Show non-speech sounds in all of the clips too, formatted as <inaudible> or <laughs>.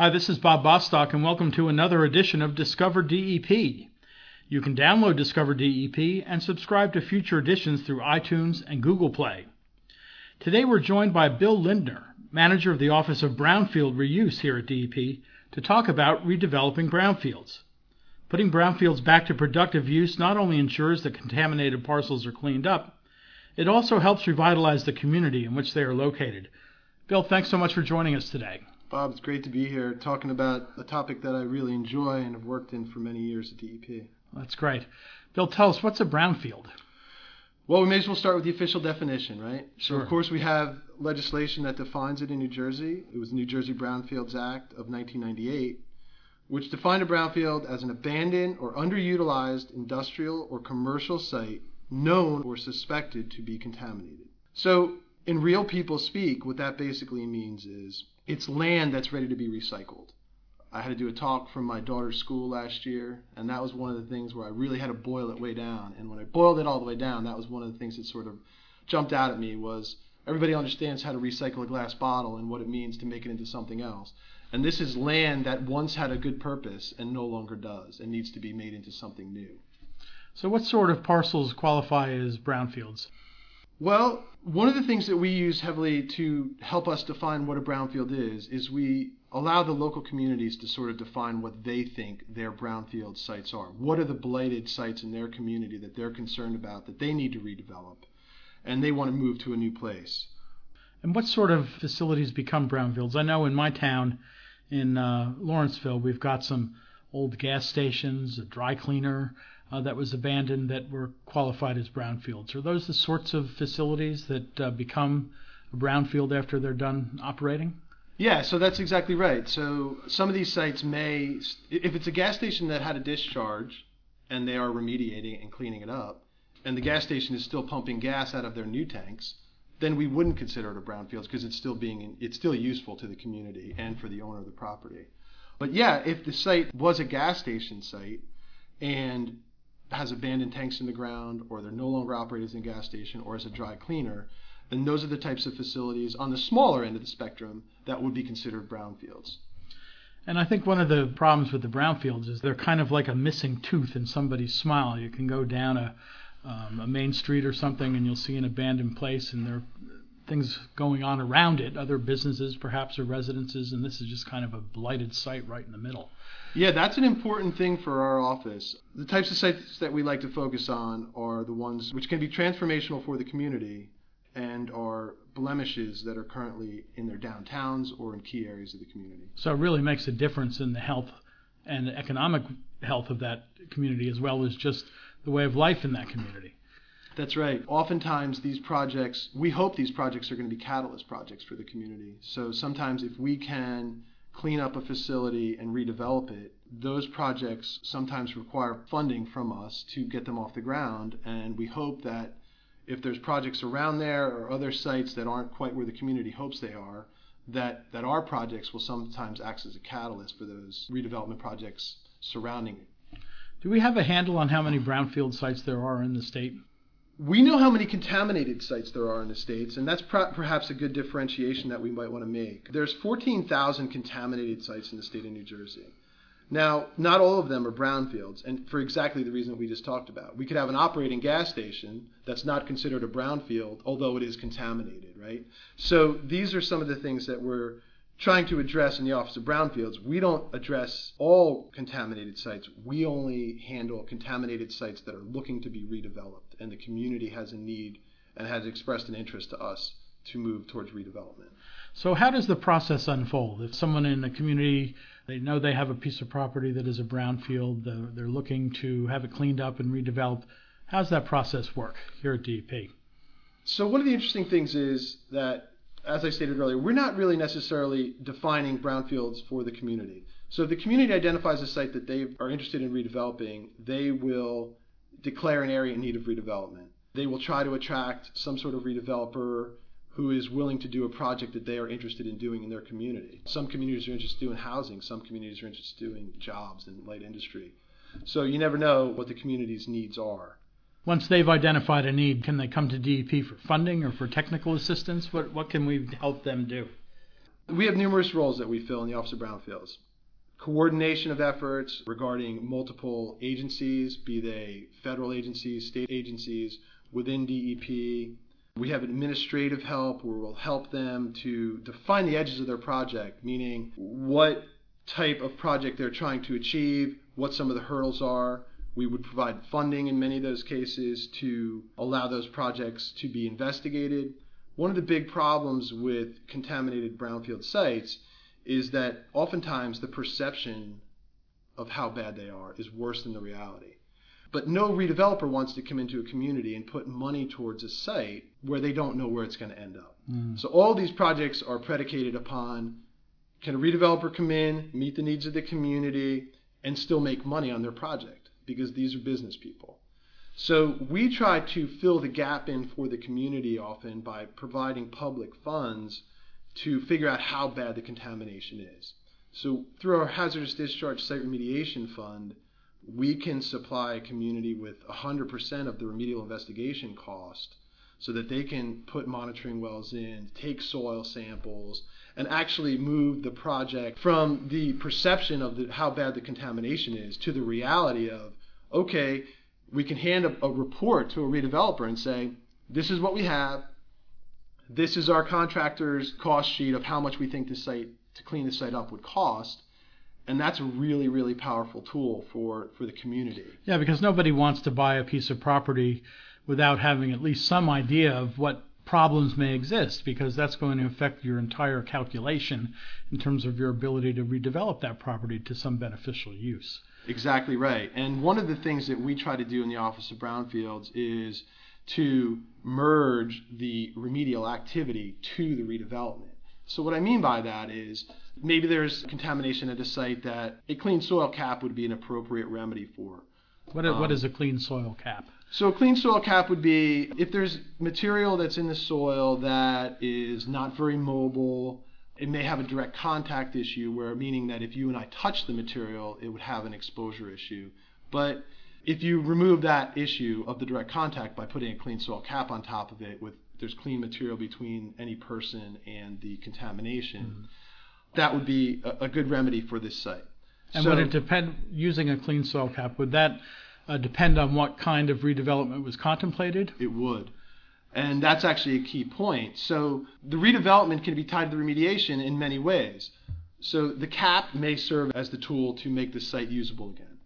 Hi, this is Bob Bostock, and welcome to another edition of Discover DEP. You can download Discover DEP and subscribe to future editions through iTunes and Google Play. Today we're joined by Bill Lindner, manager of the Office of Brownfield Reuse here at DEP, to talk about redeveloping brownfields. Putting brownfields back to productive use not only ensures that contaminated parcels are cleaned up, it also helps revitalize the community in which they are located. Bill, thanks so much for joining us today. Bob, it's great to be here talking about a topic that I really enjoy and have worked in for many years at DEP. That's great. Bill, tell us what's a brownfield? Well, we may as well start with the official definition, right? Sure. So, of course, we have legislation that defines it in New Jersey. It was the New Jersey Brownfields Act of 1998, which defined a brownfield as an abandoned or underutilized industrial or commercial site known or suspected to be contaminated. So, in real people speak, what that basically means is it's land that's ready to be recycled. I had to do a talk from my daughter's school last year, and that was one of the things where I really had to boil it way down. And when I boiled it all the way down, that was one of the things that sort of jumped out at me was everybody understands how to recycle a glass bottle and what it means to make it into something else. And this is land that once had a good purpose and no longer does and needs to be made into something new. So, what sort of parcels qualify as brownfields? Well, one of the things that we use heavily to help us define what a brownfield is, is we allow the local communities to sort of define what they think their brownfield sites are. What are the blighted sites in their community that they're concerned about that they need to redevelop and they want to move to a new place? And what sort of facilities become brownfields? I know in my town, in uh, Lawrenceville, we've got some old gas stations, a dry cleaner, uh, that was abandoned that were qualified as brownfields. Are those the sorts of facilities that uh, become a brownfield after they're done operating? Yeah, so that's exactly right. So some of these sites may, if it's a gas station that had a discharge and they are remediating and cleaning it up, and the gas station is still pumping gas out of their new tanks, then we wouldn't consider it a brownfield because it's still being it's still useful to the community and for the owner of the property. But yeah, if the site was a gas station site and has abandoned tanks in the ground, or they're no longer operating as a gas station or as a dry cleaner, then those are the types of facilities on the smaller end of the spectrum that would be considered brownfields. And I think one of the problems with the brownfields is they're kind of like a missing tooth in somebody's smile. You can go down a, um, a main street or something and you'll see an abandoned place and there are things going on around it, other businesses perhaps or residences, and this is just kind of a blighted site right in the middle. Yeah, that's an important thing for our office. The types of sites that we like to focus on are the ones which can be transformational for the community and are blemishes that are currently in their downtowns or in key areas of the community. So it really makes a difference in the health and the economic health of that community as well as just the way of life in that community. That's right. Oftentimes, these projects, we hope these projects are going to be catalyst projects for the community. So sometimes, if we can clean up a facility and redevelop it, those projects sometimes require funding from us to get them off the ground. And we hope that if there's projects around there or other sites that aren't quite where the community hopes they are, that, that our projects will sometimes act as a catalyst for those redevelopment projects surrounding it. Do we have a handle on how many brownfield sites there are in the state? We know how many contaminated sites there are in the states, and that's perhaps a good differentiation that we might want to make. There's 14,000 contaminated sites in the state of New Jersey. Now, not all of them are brownfields, and for exactly the reason we just talked about. We could have an operating gas station that's not considered a brownfield, although it is contaminated, right? So these are some of the things that we're trying to address in the Office of Brownfields. We don't address all contaminated sites. We only handle contaminated sites that are looking to be redeveloped, and the community has a need and has expressed an interest to us to move towards redevelopment. So, how does the process unfold? If someone in the community they know they have a piece of property that is a brownfield, they're looking to have it cleaned up and redeveloped. How does that process work here at DEP? So one of the interesting things is that, as I stated earlier, we're not really necessarily defining brownfields for the community. So if the community identifies a site that they are interested in redeveloping, they will declare an area in need of redevelopment. They will try to attract some sort of redeveloper who is willing to do a project that they are interested in doing in their community. Some communities are interested in doing housing, some communities are interested in doing jobs in light industry. So you never know what the community's needs are. Once they've identified a need, can they come to DEP for funding or for technical assistance? What, what can we help them do? We have numerous roles that we fill in the Office of Brownfields. Coordination of efforts regarding multiple agencies, be they federal agencies, state agencies, within DEP. We have administrative help where we'll help them to define the edges of their project, meaning what type of project they're trying to achieve, what some of the hurdles are. We would provide funding in many of those cases to allow those projects to be investigated. One of the big problems with contaminated brownfield sites is that oftentimes the perception of how bad they are is worse than the reality. But no redeveloper wants to come into a community and put money towards a site where they don't know where it's going to end up. Mm. So all these projects are predicated upon can a redeveloper come in, meet the needs of the community, and still make money on their project because these are business people. So we try to fill the gap in for the community often by providing public funds to figure out how bad the contamination is. So through our hazardous discharge site remediation fund, we can supply a community with 100% of the remedial investigation cost so that they can put monitoring wells in, take soil samples, and actually move the project from the perception of the, how bad the contamination is to the reality of, okay, we can hand a, a report to a redeveloper and say, this is what we have. This is our contractor's cost sheet of how much we think the site to clean the site up would cost. And that's a really really powerful tool for for the community. Yeah because nobody wants to buy a piece of property without having at least some idea of what problems may exist because that's going to affect your entire calculation in terms of your ability to redevelop that property to some beneficial use. Exactly right. And one of the things that we try to do in the office of brownfields is to merge the remedial activity to the redevelopment so what I mean by that is maybe there's contamination at a site that a clean soil cap would be an appropriate remedy for. What is, um, what is a clean soil cap? So a clean soil cap would be if there's material that's in the soil that is not very mobile, it may have a direct contact issue where meaning that if you and I touch the material, it would have an exposure issue. But if you remove that issue of the direct contact by putting a clean soil cap on top of it with there's clean material between any person and the contamination, mm-hmm. that would be a, a, good remedy for this site. And so, would it depend, using a clean soil cap, would that uh, depend on what kind of redevelopment was contemplated? It would. And that's actually a key point. So the redevelopment can be tied to the remediation in many ways. So the cap may serve as the tool to make the site usable again.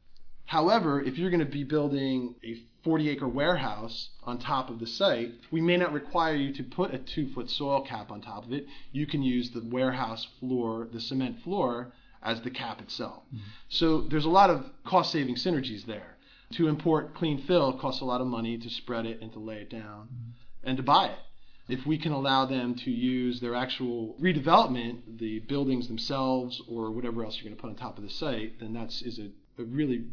However, if you're going to be building a 40 acre warehouse on top of the site, we may not require you to put a two foot soil cap on top of it. You can use the warehouse floor, the cement floor, as the cap itself. Mm-hmm. So there's a lot of cost saving synergies there. To import clean fill costs a lot of money to spread it and to lay it down mm-hmm. and to buy it. If we can allow them to use their actual redevelopment, the buildings themselves or whatever else you're going to put on top of the site, then that's is a, a really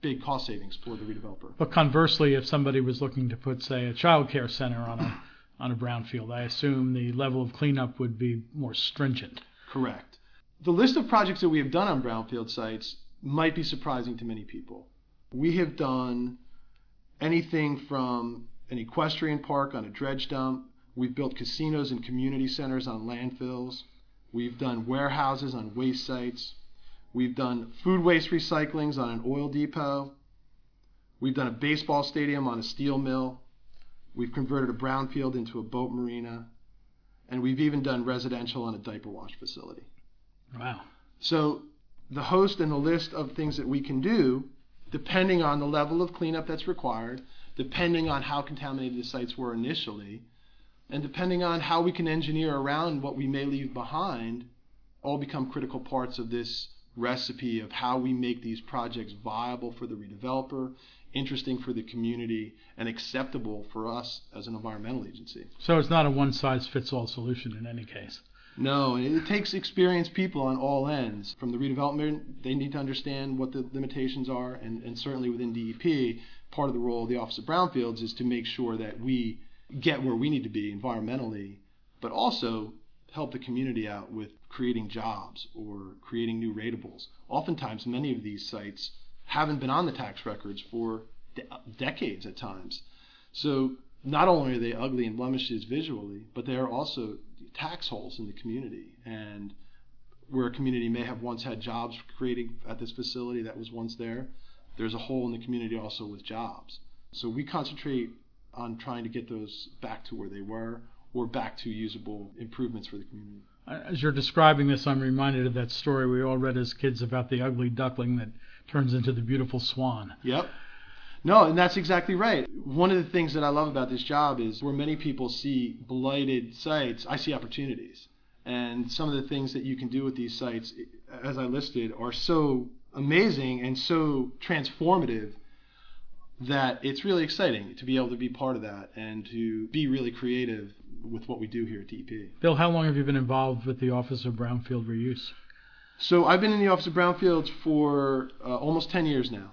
big cost savings for the redeveloper. But conversely, if somebody was looking to put, say, a child care center on a on a brownfield, I assume the level of cleanup would be more stringent. Correct. The list of projects that we have done on brownfield sites might be surprising to many people. We have done anything from an equestrian park on a dredge dump. We've built casinos and community centers on landfills. We've done warehouses on waste sites. We've done food waste recyclings on an oil depot. We've done a baseball stadium on a steel mill. We've converted a brownfield into a boat marina. And we've even done residential on a diaper wash facility. Wow. So the host and the list of things that we can do, depending on the level of cleanup that's required, depending on how contaminated the sites were initially, and depending on how we can engineer around what we may leave behind, all become critical parts of this recipe of how we make these projects viable for the redeveloper, interesting for the community, and acceptable for us as an environmental agency. So it's not a one size fits all solution in any case. No, and it takes experienced people on all ends. From the redevelopment, they need to understand what the limitations are, and, and certainly within DEP, part of the role of the Office of Brownfields is to make sure that we get where we need to be environmentally, but also help the community out with creating jobs or creating new ratables. Oftentimes, many of these sites haven't been on the tax records for de- decades at times. So not only are they ugly and blemishes visually, but they are also tax holes in the community. And where a community may have once had jobs creating at this facility that was once there, there's a hole in the community also with jobs. So we concentrate on trying to get those back to where they were or back to usable improvements for the community. Uh, as you're describing this, I'm reminded of that story we all read as kids about the ugly duckling that turns into the beautiful swan. Yep. No, and that's exactly right. One of the things that I love about this job is where many people see blighted sites, I see opportunities. And some of the things that you can do with these sites, as I listed, are so amazing and so transformative that it's really exciting to be able to be part of that and to be really creative with what we do here at DEP. Bill, how long have you been involved with the Office of Brownfield Reuse? So I've been in the Office of Brownfields for uh, almost 10 years now.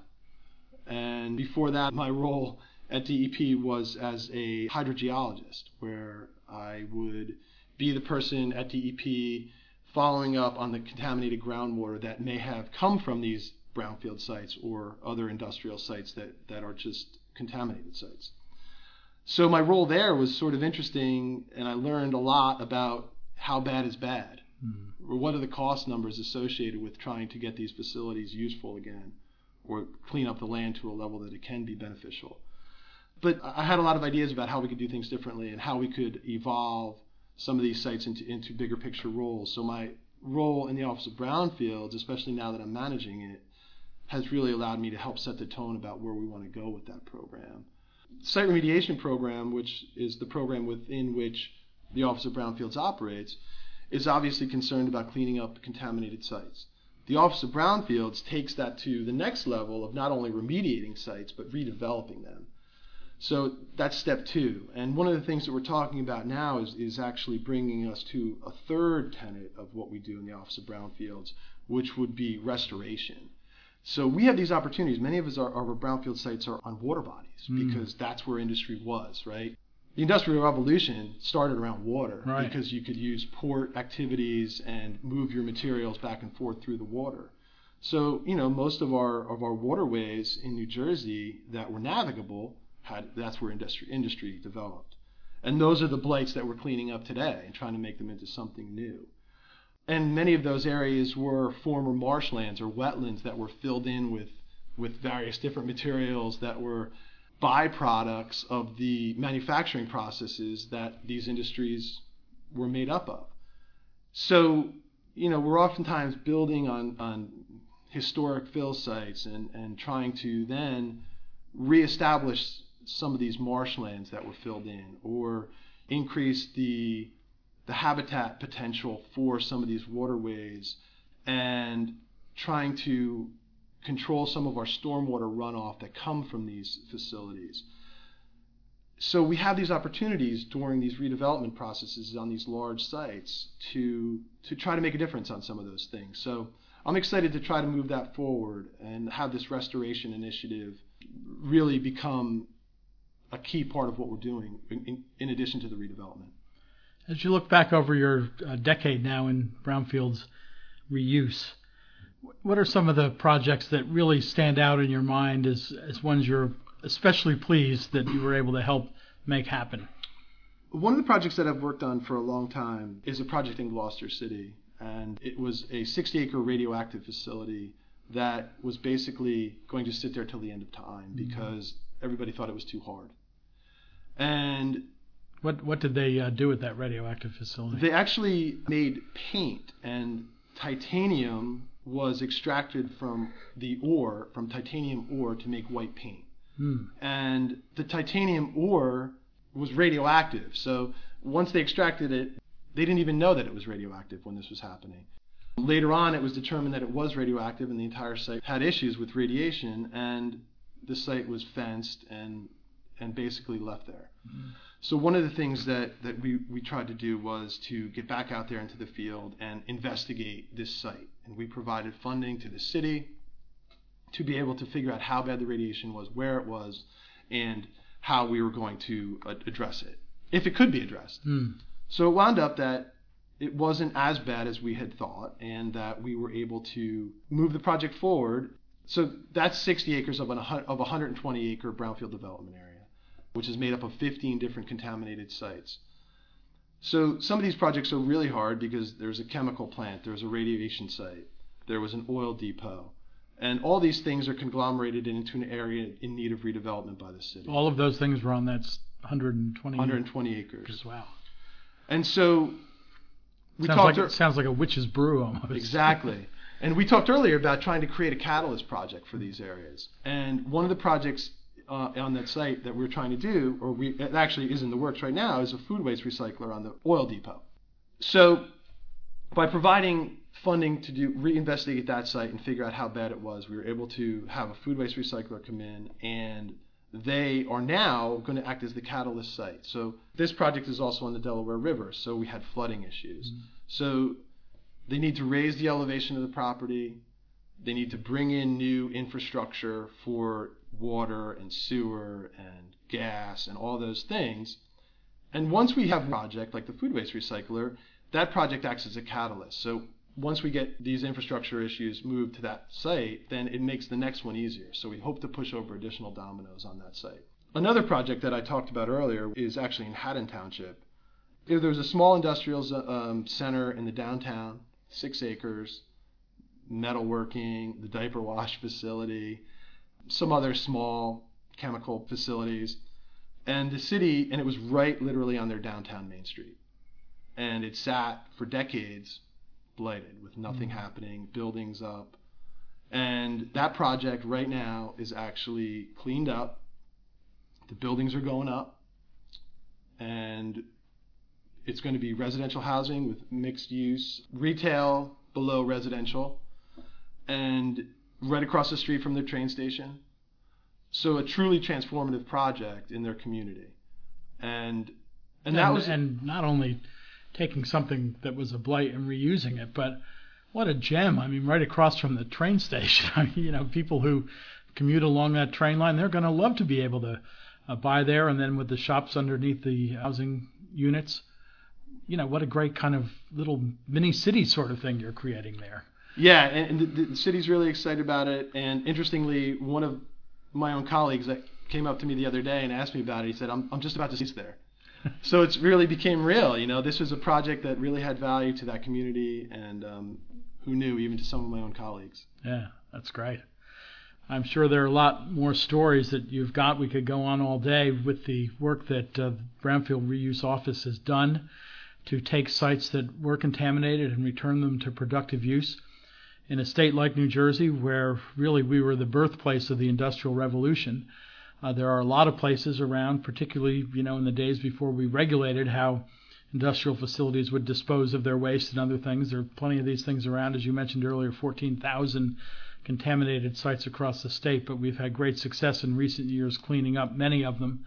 And before that, my role at DEP was as a hydrogeologist, where I would be the person at DEP following up on the contaminated groundwater that may have come from these brownfield sites or other industrial sites that, that are just contaminated sites. So my role there was sort of interesting, and I learned a lot about how bad is bad. Mm. What are the cost numbers associated with trying to get these facilities useful again? or clean up the land to a level that it can be beneficial. But I had a lot of ideas about how we could do things differently and how we could evolve some of these sites into, into bigger picture roles. So my role in the Office of Brownfields, especially now that I'm managing it, has really allowed me to help set the tone about where we want to go with that program. Site remediation program, which is the program within which the Office of Brownfields operates, is obviously concerned about cleaning up contaminated sites. The Office of Brownfields takes that to the next level of not only remediating sites, but redeveloping them. So that's step two. And one of the things that we're talking about now is, is actually bringing us to a third tenet of what we do in the Office of Brownfields, which would be restoration. So we have these opportunities. Many of us, our, our brownfield sites are on water bodies mm. because that's where industry was, right? the industrial revolution started around water right. because you could use port activities and move your materials back and forth through the water. So you know most of our of our waterways in New Jersey that were navigable had that's where industry industry developed, and those are the blights that we're cleaning up today and trying to make them into something new. And many of those areas were former marshlands or wetlands that were filled in with with various different materials that were byproducts of the manufacturing processes that these industries were made up of. So, you know, we're oftentimes building on, on historic fill sites and, and trying to then reestablish some of these marshlands that were filled in or increase the the habitat potential for some of these waterways and trying to control some of our stormwater runoff that come from these facilities. So we have these opportunities during these redevelopment processes on these large sites to to try to make a difference on some of those things. So I'm excited to try to move that forward and have this restoration initiative really become a key part of what we're doing in, in addition to the redevelopment. As you look back over your uh, decade now in brownfields reuse, what are some of the projects that really stand out in your mind as, as ones you're especially pleased that you were able to help make happen? One of the projects that I've worked on for a long time is a project in Gloucester City. And it was a 60 acre radioactive facility that was basically going to sit there till the end of time mm-hmm. because everybody thought it was too hard. And what what did they uh, do with that radioactive facility? They actually made paint and titanium was extracted from the ore, from titanium ore, to make white paint. Hmm. And the titanium ore was radioactive. So once they extracted it, they didn't even know that it was radioactive when this was happening. Later on, it was determined that it was radioactive and the entire site had issues with radiation, and the site was fenced and and basically left there. Mm-hmm. So one of the things that, that we, we tried to do was to get back out there into the field and investigate this site. And we provided funding to the city to be able to figure out how bad the radiation was, where it was, and how we were going to address it, if it could be addressed. Mm. So it wound up that it wasn't as bad as we had thought, and that we were able to move the project forward. So that's 60 acres of, an, of a 120 acre brownfield development area which is made up of 15 different contaminated sites. So some of these projects are really hard because there's a chemical plant, there's a radiation site, there was an oil depot, and all these things are conglomerated into an area in need of redevelopment by the city. All of those things were on that 120 120 acres. Wow. And so we sounds talked. Like, er- sounds like a witch's brew almost. Exactly. and we talked earlier about trying to create a catalyst project for these areas. And one of the projects uh, on that site that we're trying to do, or we it actually is in the works right now, is a food waste recycler on the oil depot. So by providing funding to do reinvestigate that site and figure out how bad it was, we were able to have a food waste recycler come in and they are now going to act as the catalyst site. So this project is also on the Delaware River, so we had flooding issues. Mm-hmm. So they need to raise the elevation of the property. They need to bring in new infrastructure for water and sewer and gas and all those things. And once we have a project like the food waste recycler, that project acts as a catalyst. So once we get these infrastructure issues moved to that site, then it makes the next one easier. So we hope to push over additional dominoes on that site. Another project that I talked about earlier is actually in Haddon Township. There's a small industrial um, center in the downtown, six acres, metalworking, the diaper wash <laughs> facility, some other small chemical facilities. And the city, and it was right literally on their downtown Main Street. And it sat for decades blighted with nothing mm-hmm. happening, buildings up. And that project right now is actually cleaned up. The buildings are going up. And it's going to be residential housing with mixed use, retail below residential, and right across the street from the train station. So a truly transformative project in their community. And and that and, was and not only taking something that was a blight and reusing it, but what a gem. I mean, right across from the train station. <laughs> I mean, you know, people who commute along that train line, they're going to love to be able to uh, buy there and then with the shops underneath the housing units. You know, what a great kind of little mini city sort of thing you're creating there. Yeah, and, the, the city's really excited about it. And interestingly, one of my own colleagues that came up to me the other day and asked me about it, he said, "I'm I'm just about to cease there." <laughs> so it's really became real. You know, this was a project that really had value to that community, and um, who knew, even to some of my own colleagues. Yeah, that's great. I'm sure there are a lot more stories that you've got. We could go on all day with the work that uh, Brownfield Reuse Office has done to take sites that were contaminated and return them to productive use in a state like New Jersey, where really we were the birthplace of the Industrial Revolution. Uh, there are a lot of places around, particularly you know in the days before we regulated how industrial facilities would dispose of their waste and other things. There are plenty of these things around, as you mentioned earlier, 14,000 contaminated sites across the state. But we've had great success in recent years cleaning up many of them,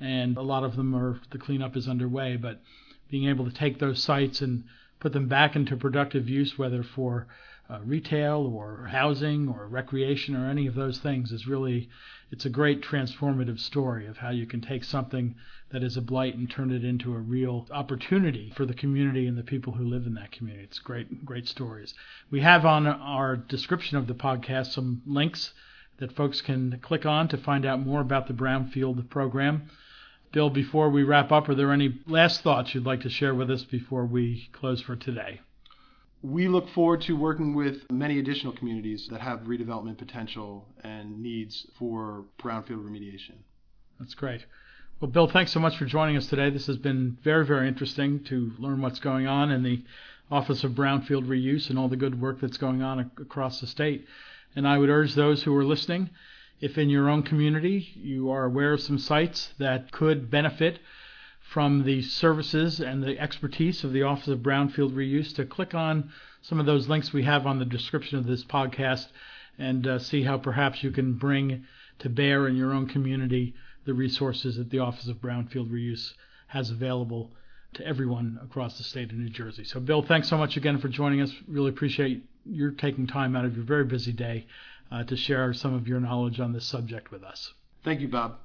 and a lot of them are the cleanup is underway. But being able to take those sites and put them back into productive use, whether for uh, retail or housing or recreation or any of those things is really it's a great transformative story of how you can take something that is a blight and turn it into a real opportunity for the community and the people who live in that community. It's great great stories. We have on our description of the podcast some links that folks can click on to find out more about the Brownfield program. Bill, before we wrap up, are there any last thoughts you'd like to share with us before we close for today? We look forward to working with many additional communities that have redevelopment potential and needs for brownfield remediation. That's great. Well, Bill, thanks so much for joining us today. This has been very, very interesting to learn what's going on in the Office of Brownfield Reuse and all the good work that's going on across the state. And I would urge those who are listening, if in your own community you are aware of some sites that could benefit from the services and the expertise of the Office of Brownfield Reuse to click on some of those links we have on the description of this podcast and uh, see how perhaps you can bring to bear in your own community the resources that the Office of Brownfield Reuse has available to everyone across the state of New Jersey. So, Bill, thanks so much again for joining us. Really appreciate your taking time out of your very busy day uh, to share some of your knowledge on this subject with us. Thank you, Bob.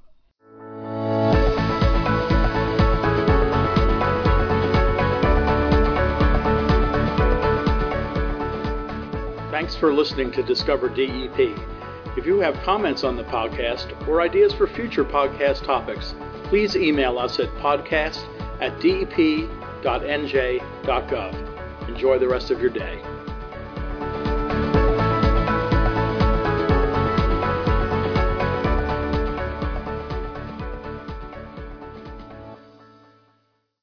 For listening to Discover DEP. If you have comments on the podcast or ideas for future podcast topics, please email us at podcast at dep.nj.gov. Enjoy the rest of your day.